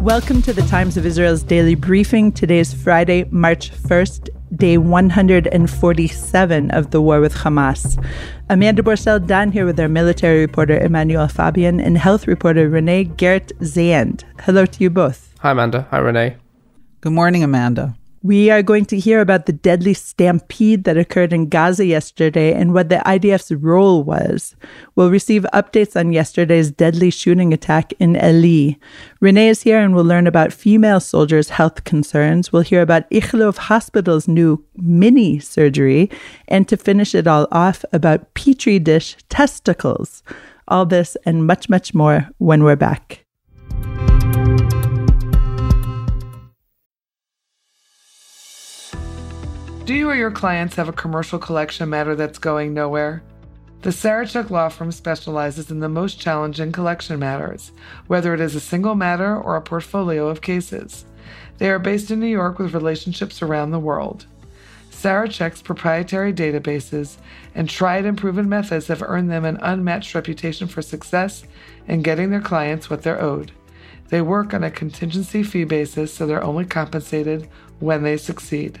Welcome to the Times of Israel's daily briefing. Today is Friday, March 1st, day 147 of the war with Hamas. Amanda Borschel-Dan here with our military reporter Emanuel Fabian and health reporter Renee Gert Zand. Hello to you both. Hi, Amanda. Hi, Renee. Good morning, Amanda. We are going to hear about the deadly stampede that occurred in Gaza yesterday and what the IDF's role was. We'll receive updates on yesterday's deadly shooting attack in Eli. Renee is here and we'll learn about female soldiers' health concerns. We'll hear about Ichilov Hospital's new mini surgery. And to finish it all off, about Petri dish testicles. All this and much, much more when we're back. Do you or your clients have a commercial collection matter that's going nowhere? The Sarachek Law Firm specializes in the most challenging collection matters, whether it is a single matter or a portfolio of cases. They are based in New York with relationships around the world. Sarachek's proprietary databases and tried and proven methods have earned them an unmatched reputation for success in getting their clients what they're owed. They work on a contingency fee basis, so they're only compensated when they succeed.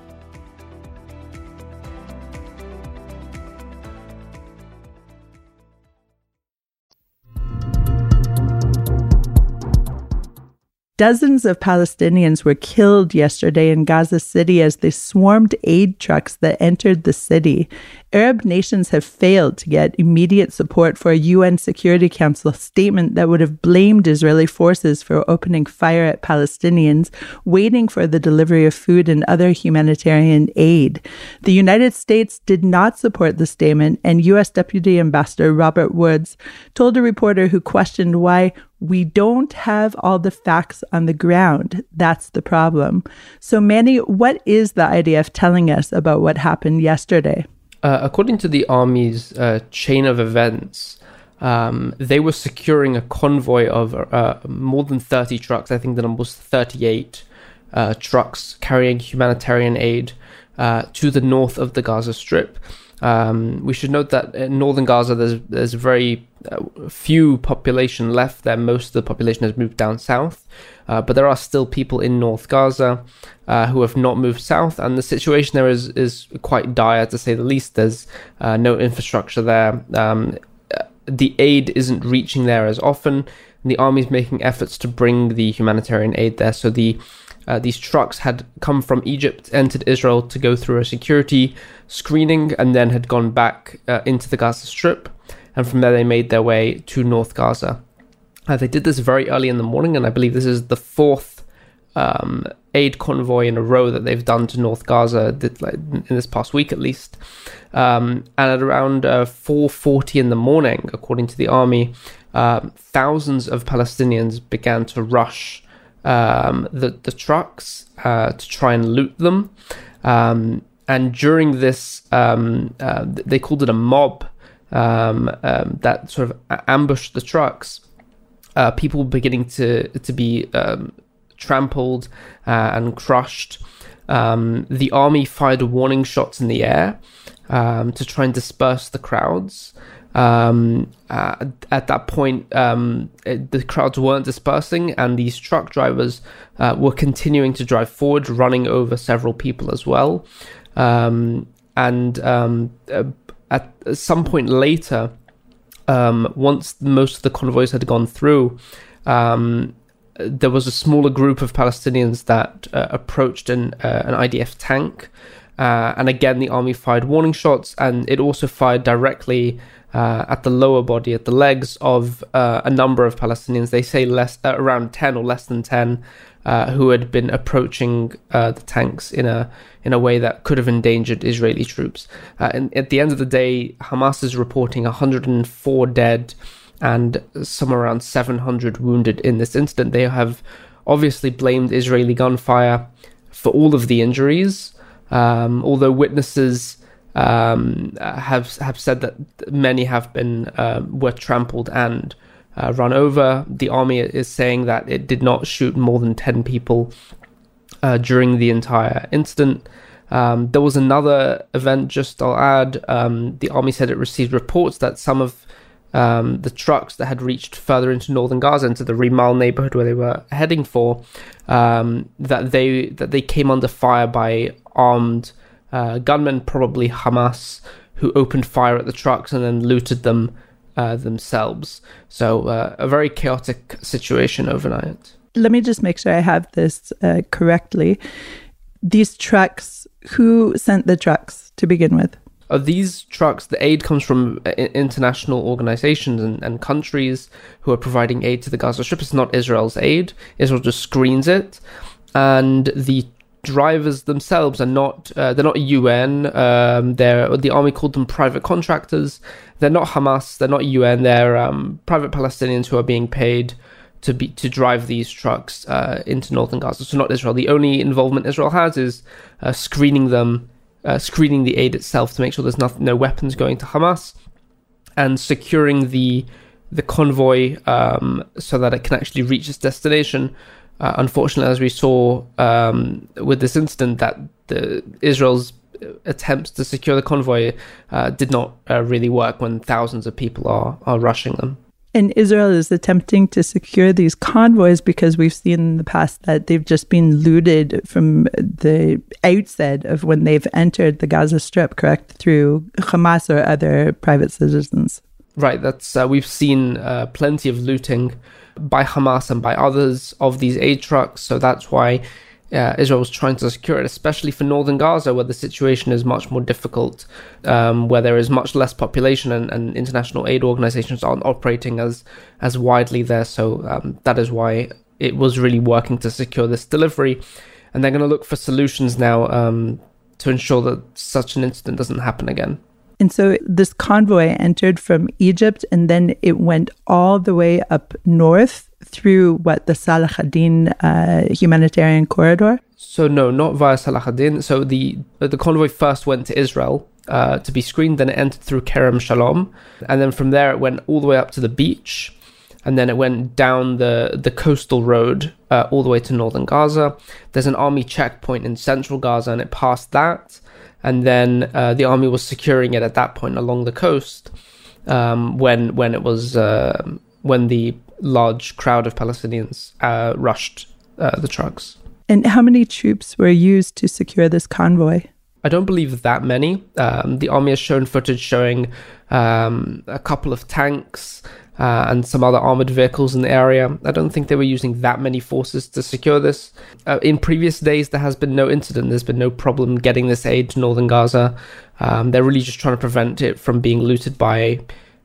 Dozens of Palestinians were killed yesterday in Gaza City as they swarmed aid trucks that entered the city. Arab nations have failed to get immediate support for a UN Security Council statement that would have blamed Israeli forces for opening fire at Palestinians, waiting for the delivery of food and other humanitarian aid. The United States did not support the statement, and U.S. Deputy Ambassador Robert Woods told a reporter who questioned why we don't have all the facts on the ground. That's the problem. So, Manny, what is the IDF telling us about what happened yesterday? Uh, according to the army's uh, chain of events, um, they were securing a convoy of uh, more than 30 trucks. I think the number was 38 uh, trucks carrying humanitarian aid uh, to the north of the Gaza Strip. Um, we should note that in northern Gaza, there's there's very uh, few population left there. Most of the population has moved down south, uh, but there are still people in North Gaza uh, who have not moved south, and the situation there is is quite dire to say the least. There's uh, no infrastructure there. Um, the aid isn't reaching there as often. The army's making efforts to bring the humanitarian aid there, so the uh, these trucks had come from Egypt, entered Israel to go through a security screening, and then had gone back uh, into the Gaza Strip. And from there, they made their way to North Gaza. Uh, they did this very early in the morning, and I believe this is the fourth um, aid convoy in a row that they've done to North Gaza in this past week, at least. Um, and at around 4:40 uh, in the morning, according to the army, uh, thousands of Palestinians began to rush um, the the trucks uh, to try and loot them. Um, and during this, um, uh, they called it a mob um, um, that sort of ambushed the trucks. Uh, people beginning to to be um, trampled uh, and crushed. the army fired warning shots in the air to try and disperse the crowds. Um, uh, at that point, um, it, the crowds weren't dispersing, and these truck drivers uh, were continuing to drive forward, running over several people as well. Um, and um, uh, at some point later, um, once most of the convoys had gone through, um, there was a smaller group of Palestinians that uh, approached an, uh, an IDF tank. Uh, and again, the army fired warning shots, and it also fired directly uh, at the lower body, at the legs of uh, a number of Palestinians. They say less, uh, around ten or less than ten, uh, who had been approaching uh, the tanks in a in a way that could have endangered Israeli troops. Uh, and at the end of the day, Hamas is reporting 104 dead and somewhere around 700 wounded in this incident. They have obviously blamed Israeli gunfire for all of the injuries. Um, although witnesses um, have have said that many have been uh, were trampled and uh, run over. The army is saying that it did not shoot more than ten people uh, during the entire incident. Um, there was another event. Just I'll add. Um, the army said it received reports that some of um, the trucks that had reached further into northern Gaza, into the Rimal neighborhood where they were heading for, um, that they that they came under fire by armed uh, gunmen, probably Hamas, who opened fire at the trucks and then looted them uh, themselves. So uh, a very chaotic situation overnight. Let me just make sure I have this uh, correctly. These trucks, who sent the trucks to begin with? Of these trucks, the aid comes from uh, international organizations and, and countries who are providing aid to the Gaza Strip. It's not Israel's aid. Israel just screens it. And the drivers themselves are not uh, they're not UN. Um, they're the army called them private contractors. They're not Hamas. They're not UN. They're um, private Palestinians who are being paid to be to drive these trucks uh, into northern Gaza. So not Israel. The only involvement Israel has is uh, screening them, uh, screening the aid itself to make sure there's nothing, no weapons going to Hamas, and securing the the convoy um, so that it can actually reach its destination. Uh, unfortunately, as we saw um, with this incident, that the Israel's attempts to secure the convoy uh, did not uh, really work when thousands of people are are rushing them. And Israel is attempting to secure these convoys because we've seen in the past that they've just been looted from the outset of when they've entered the Gaza Strip, correct, through Hamas or other private citizens. Right. That's uh, we've seen uh, plenty of looting by Hamas and by others of these aid trucks. So that's why uh, Israel was trying to secure it, especially for northern Gaza, where the situation is much more difficult, um, where there is much less population and, and, international aid organizations aren't operating as as widely there. So um, that is why it was really working to secure this delivery, and they're going to look for solutions now um, to ensure that such an incident doesn't happen again. And so this convoy entered from Egypt and then it went all the way up north through what the Salah ad-Din uh, humanitarian corridor. So no, not via Salah ad-Din. So the the convoy first went to Israel uh, to be screened. Then it entered through Kerem Shalom, and then from there it went all the way up to the beach, and then it went down the the coastal road uh, all the way to northern Gaza. There's an army checkpoint in central Gaza, and it passed that and then uh, the army was securing it at that point along the coast um, when when it was uh, when the large crowd of Palestinians uh, rushed uh, the trucks. And how many troops were used to secure this convoy? I don't believe that many. Um, the army has shown footage showing um, a couple of tanks, uh, and some other armored vehicles in the area. I don't think they were using that many forces to secure this. Uh, in previous days, there has been no incident. There's been no problem getting this aid to northern Gaza. Um, they're really just trying to prevent it from being looted by,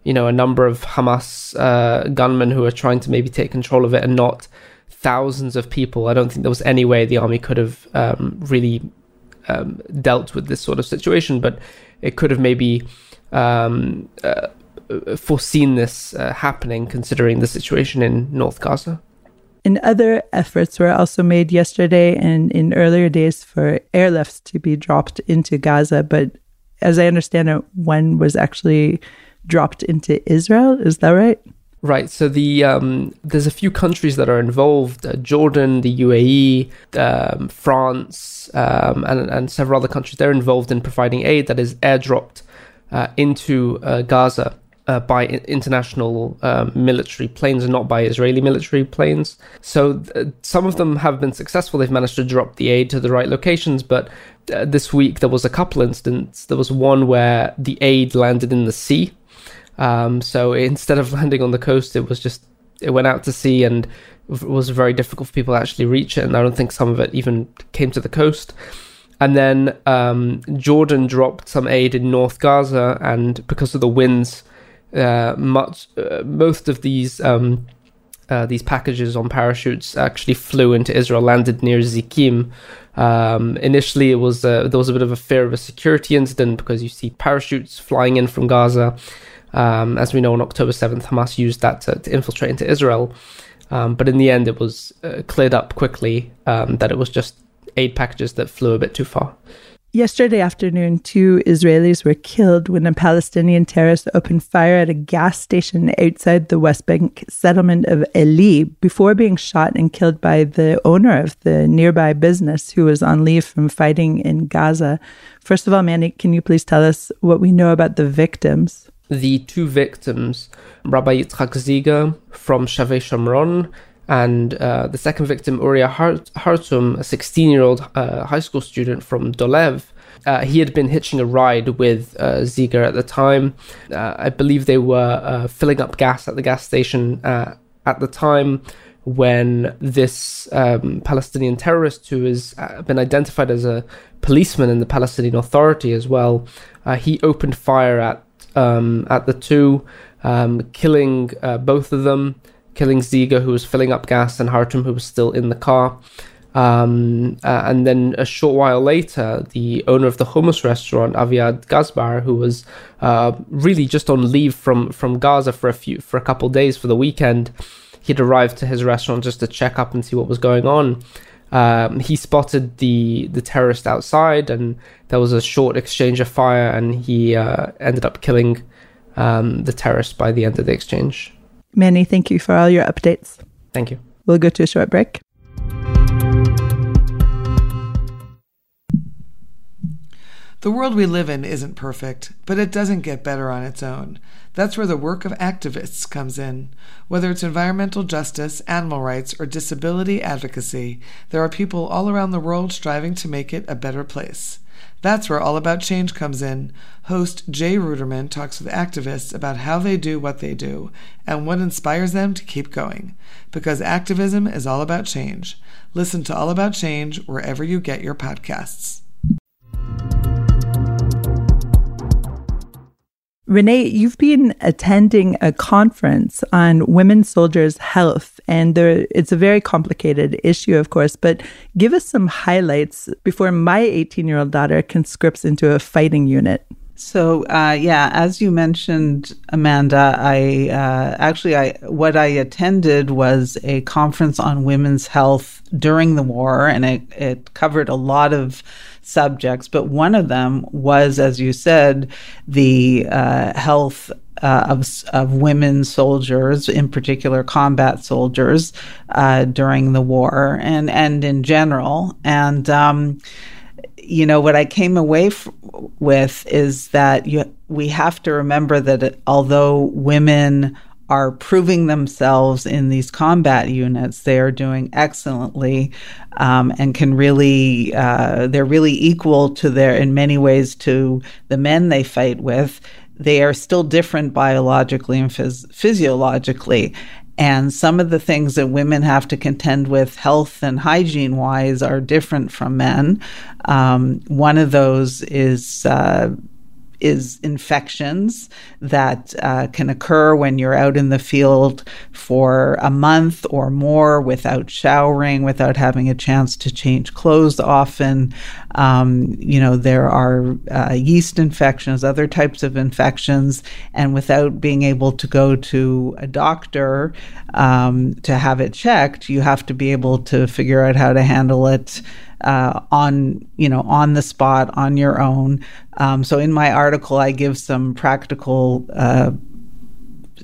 you know, a number of Hamas uh, gunmen who are trying to maybe take control of it and not thousands of people. I don't think there was any way the army could have um, really um, dealt with this sort of situation, but it could have maybe um, uh, foreseen this uh, happening, considering the situation in North Gaza. And other efforts were also made yesterday and in earlier days for airlifts to be dropped into Gaza. But as I understand it, one was actually dropped into Israel. Is that right? Right. So the um, there's a few countries that are involved: uh, Jordan, the UAE, um, France, um, and and several other countries. They're involved in providing aid that is airdropped uh, into uh, Gaza uh, by international uh, military planes and not by Israeli military planes. So uh, some of them have been successful. They've managed to drop the aid to the right locations, but uh, this week there was a couple incidents. There was one where the aid landed in the sea. Um, so instead of landing on the coast, it was just it went out to sea and it was very difficult for people to actually reach it. And I don't think some of it even came to the coast. And then um, Jordan dropped some aid in North Gaza, and because of the winds, much uh, most of these um, uh, these packages on parachutes actually flew into Israel, landed near Zikim. Um, initially, it was uh, there was a bit of a fear of a security incident because you see parachutes flying in from Gaza. Um, as we know, on October seventh, Hamas used that to, to infiltrate into Israel. Um, but in the end, it was uh, cleared up quickly um, that it was just aid packages that flew a bit too far. Yesterday afternoon, two Israelis were killed when a Palestinian terrorist opened fire at a gas station outside the West Bank settlement of Eli before being shot and killed by the owner of the nearby business who was on leave from fighting in Gaza. First of all, Manny, can you please tell us what we know about the victims? The two victims, Rabbi Yitzhak Ziger from Shavei Shomron and uh, the second victim, Uriah Hartum, a 16 year old uh, high school student from Dolev, uh, he had been hitching a ride with uh, Ziger at the time. Uh, I believe they were uh, filling up gas at the gas station at the time when this um, Palestinian terrorist, who has been identified as a policeman in the Palestinian Authority as well, he opened fire at um, at the two, um, killing both of them killing Ziger, who was filling up gas, and Hartum, who was still in the car. Um, uh, and then a short while later, the owner of the hummus restaurant, Aviad Gazbar, who was uh, really just on leave from, from Gaza for a few for a couple days for the weekend, he'd arrived to his restaurant just to check up and see what was going on. Um, he spotted the the terrorist outside, and there was a short exchange of fire, and he uh, ended up killing um, the terrorist by the end of the exchange. Manny, thank you for all your updates. Thank you. We'll go to a short break. The world we live in isn't perfect, but it doesn't get better on its own. That's where the work of activists comes in. Whether it's environmental justice, animal rights, or disability advocacy, there are people all around the world striving to make it a better place. That's where All About Change comes in. Host Jay Ruderman talks with activists about how they do what they do and what inspires them to keep going. Because activism is all about change. Listen to All About Change wherever you get your podcasts. Renee, you've been attending a conference on women soldiers' health, and there, it's a very complicated issue, of course. But give us some highlights before my 18 year old daughter conscripts into a fighting unit. So uh, yeah, as you mentioned, Amanda, I uh, actually I what I attended was a conference on women's health during the war, and it it covered a lot of subjects, but one of them was, as you said, the uh, health uh, of, of women soldiers, in particular combat soldiers, uh, during the war and, and in general. And, um, you know, what I came away f- with is that you, we have to remember that it, although women are proving themselves in these combat units, they are doing excellently um, and can really, uh, they're really equal to their, in many ways, to the men they fight with. They are still different biologically and phys- physiologically. And some of the things that women have to contend with, health and hygiene wise, are different from men. Um, one of those is uh, is infections that uh, can occur when you're out in the field for a month or more without showering, without having a chance to change clothes often. Um, you know, there are uh, yeast infections, other types of infections, and without being able to go to a doctor um, to have it checked, you have to be able to figure out how to handle it uh, on you know on the spot on your own. Um, so in my article, I give some practical. Uh,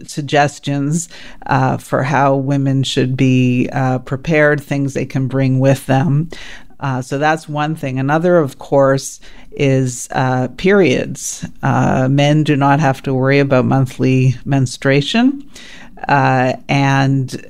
suggestions uh, for how women should be uh, prepared, things they can bring with them. Uh, so that's one thing. Another, of course, is uh, periods. Uh, men do not have to worry about monthly menstruation. Uh, and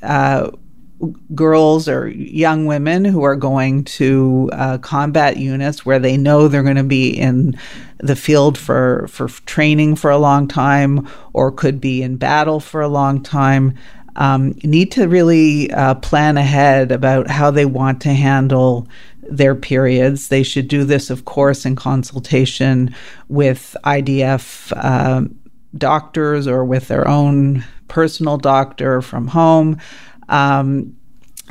girls or young women who are going to uh, combat units where they know they're going to be in the field for, for training for a long time or could be in battle for a long time um, need to really uh, plan ahead about how they want to handle their periods. They should do this, of course, in consultation with IDF uh, doctors or with their own personal doctor from home. Um,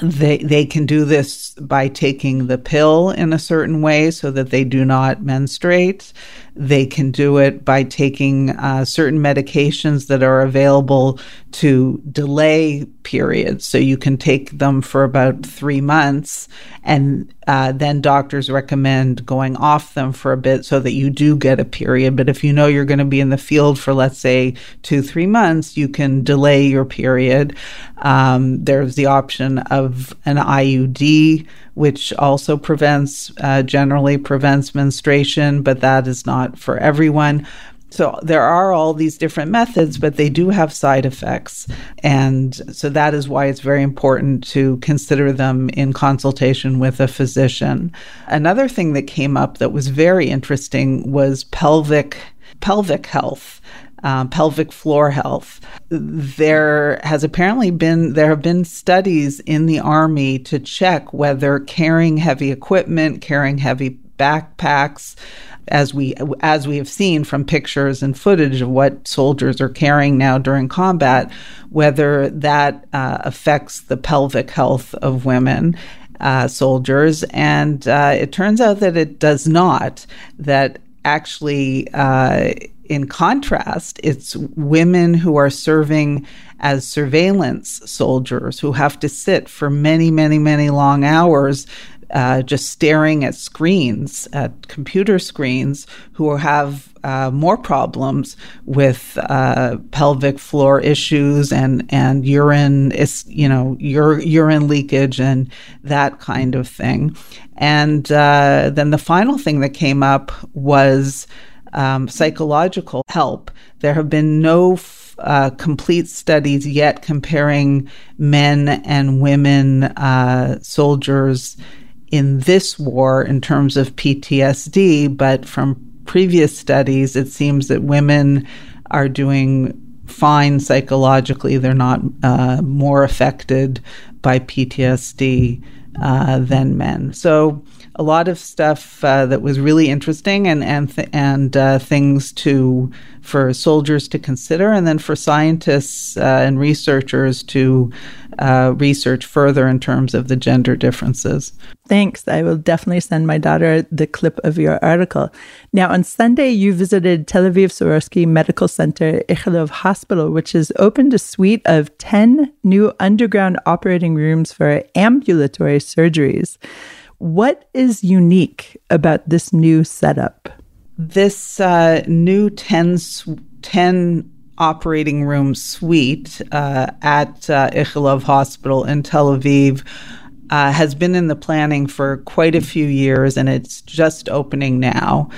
they they can do this by taking the pill in a certain way so that they do not menstruate. They can do it by taking uh, certain medications that are available to delay periods. So you can take them for about three months, and uh, then doctors recommend going off them for a bit so that you do get a period. But if you know you're going to be in the field for, let's say, two, three months, you can delay your period. Um, there's the option of an IUD, which also prevents, uh, generally prevents menstruation, but that is not for everyone. So there are all these different methods, but they do have side effects. And so that is why it's very important to consider them in consultation with a physician. Another thing that came up that was very interesting was pelvic pelvic health. Uh, pelvic floor health. There has apparently been there have been studies in the army to check whether carrying heavy equipment, carrying heavy backpacks, as we as we have seen from pictures and footage of what soldiers are carrying now during combat, whether that uh, affects the pelvic health of women. Uh, soldiers, and uh, it turns out that it does not. That actually, uh, in contrast, it's women who are serving as surveillance soldiers who have to sit for many, many, many long hours uh, just staring at screens, at computer screens, who have uh, more problems with uh, pelvic floor issues and and urine is you know ur- urine leakage and that kind of thing. And uh, then the final thing that came up was um, psychological help. There have been no uh, complete studies yet comparing men and women uh, soldiers in this war in terms of PTSD, but from previous studies, it seems that women are doing fine psychologically. They're not uh, more affected by PTSD uh, than men. So a lot of stuff uh, that was really interesting and and th- and uh, things to for soldiers to consider, and then for scientists uh, and researchers to uh, research further in terms of the gender differences. Thanks. I will definitely send my daughter the clip of your article. Now, on Sunday, you visited Tel Aviv Sourasky Medical Center Ichilov Hospital, which has opened a suite of 10 new underground operating rooms for ambulatory surgeries. What is unique about this new setup? This uh, new 10, 10 operating room suite uh, at uh, Ichilov Hospital in Tel Aviv uh, has been in the planning for quite a few years and it's just opening now.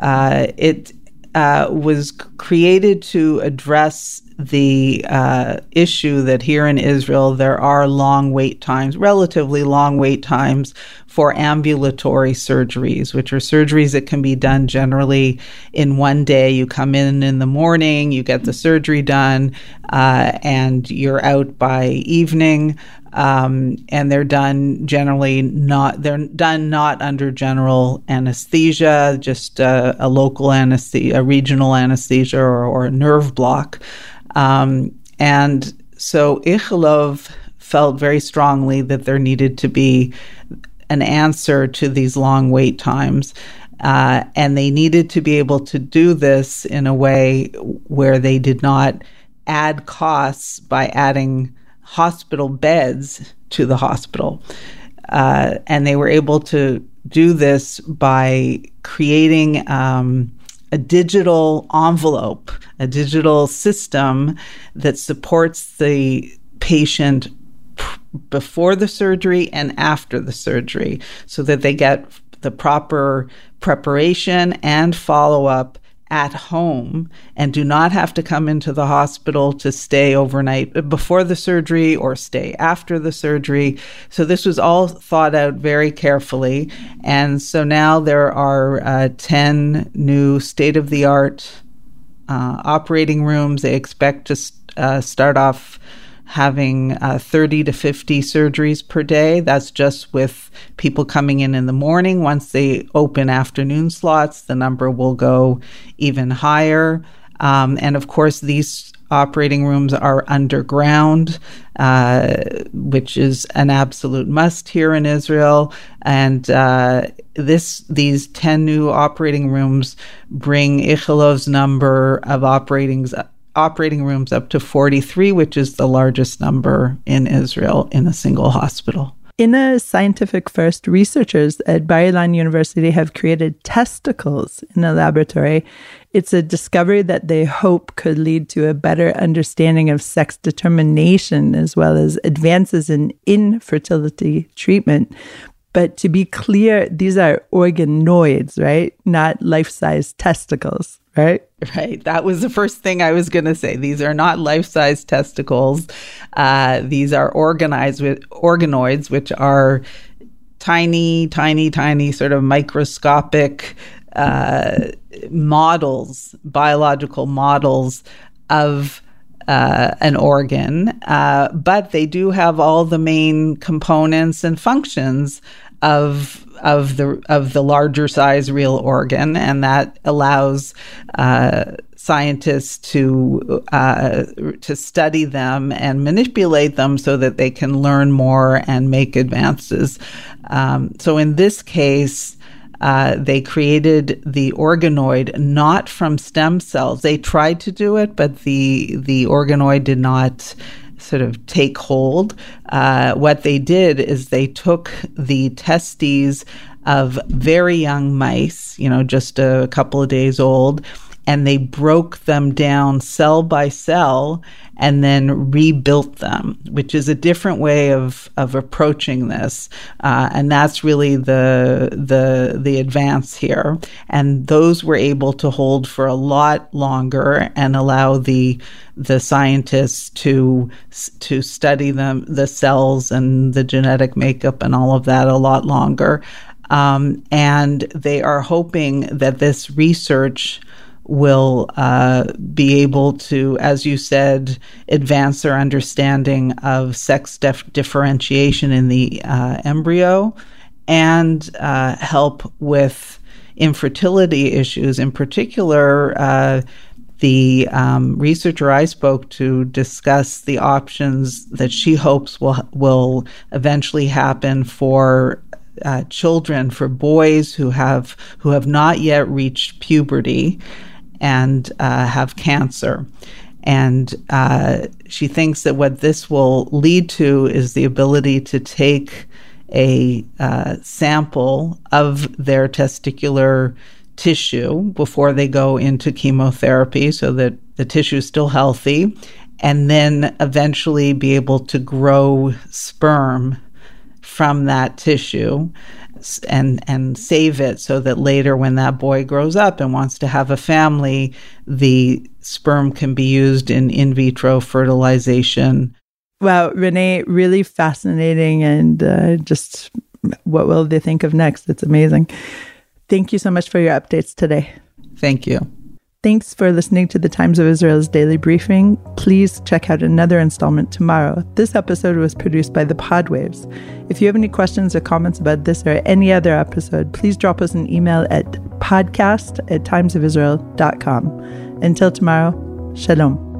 Uh, it uh, was created to address the uh, issue that here in Israel there are long wait times, relatively long wait times for ambulatory surgeries, which are surgeries that can be done generally in one day. You come in in the morning, you get the surgery done, uh, and you're out by evening. Um, and they're done generally not they're done not under general anesthesia, just uh, a local anesthesia, a regional anesthesia, or, or a nerve block. Um, and so Ichilov felt very strongly that there needed to be an answer to these long wait times. Uh, and they needed to be able to do this in a way where they did not add costs by adding hospital beds to the hospital. Uh, and they were able to do this by creating um, a digital envelope, a digital system that supports the patient before the surgery and after the surgery so that they get the proper preparation and follow up at home and do not have to come into the hospital to stay overnight before the surgery or stay after the surgery. So this was all thought out very carefully. And so now there are uh, 10 new state of the art uh, operating rooms. They expect to uh, start off having uh, 30 to 50 surgeries per day. That's just with people coming in in the morning. Once they open afternoon slots, the number will go even higher. Um, and of course, these operating rooms are underground, uh, which is an absolute must here in Israel. And uh, this these ten new operating rooms bring Ichilov's number of operatings operating rooms up to 43, which is the largest number in Israel in a single hospital. In a scientific first, researchers at Bar Ilan University have created testicles in a laboratory. It's a discovery that they hope could lead to a better understanding of sex determination as well as advances in infertility treatment. But to be clear, these are organoids, right? Not life size testicles, right? Right. That was the first thing I was going to say. These are not life size testicles. Uh, these are organized with organoids, which are tiny, tiny, tiny, sort of microscopic uh, models, biological models of uh, an organ, uh, but they do have all the main components and functions of of the of the larger size real organ, and that allows uh, scientists to uh, to study them and manipulate them so that they can learn more and make advances. Um, so in this case. Uh, they created the organoid not from stem cells. They tried to do it, but the the organoid did not sort of take hold. Uh, what they did is they took the testes of very young mice, you know, just a couple of days old, and they broke them down cell by cell and then rebuilt them, which is a different way of, of approaching this. Uh, and that's really the, the, the advance here. And those were able to hold for a lot longer and allow the, the scientists to, to study them, the cells and the genetic makeup and all of that a lot longer. Um, and they are hoping that this research will uh, be able to, as you said, advance their understanding of sex dif- differentiation in the uh, embryo and uh, help with infertility issues. In particular, uh, the um, researcher I spoke to discussed the options that she hopes will will eventually happen for uh, children, for boys who have who have not yet reached puberty, and uh, have cancer. And uh, she thinks that what this will lead to is the ability to take a uh, sample of their testicular tissue before they go into chemotherapy so that the tissue is still healthy, and then eventually be able to grow sperm from that tissue and and save it so that later when that boy grows up and wants to have a family the sperm can be used in in vitro fertilization. Wow renee really fascinating and uh, just what will they think of next? It's amazing. Thank you so much for your updates today. Thank you Thanks for listening to the Times of Israel's daily briefing. Please check out another installment tomorrow. This episode was produced by the Podwaves. If you have any questions or comments about this or any other episode, please drop us an email at podcast at timesofisrael.com. Until tomorrow, shalom.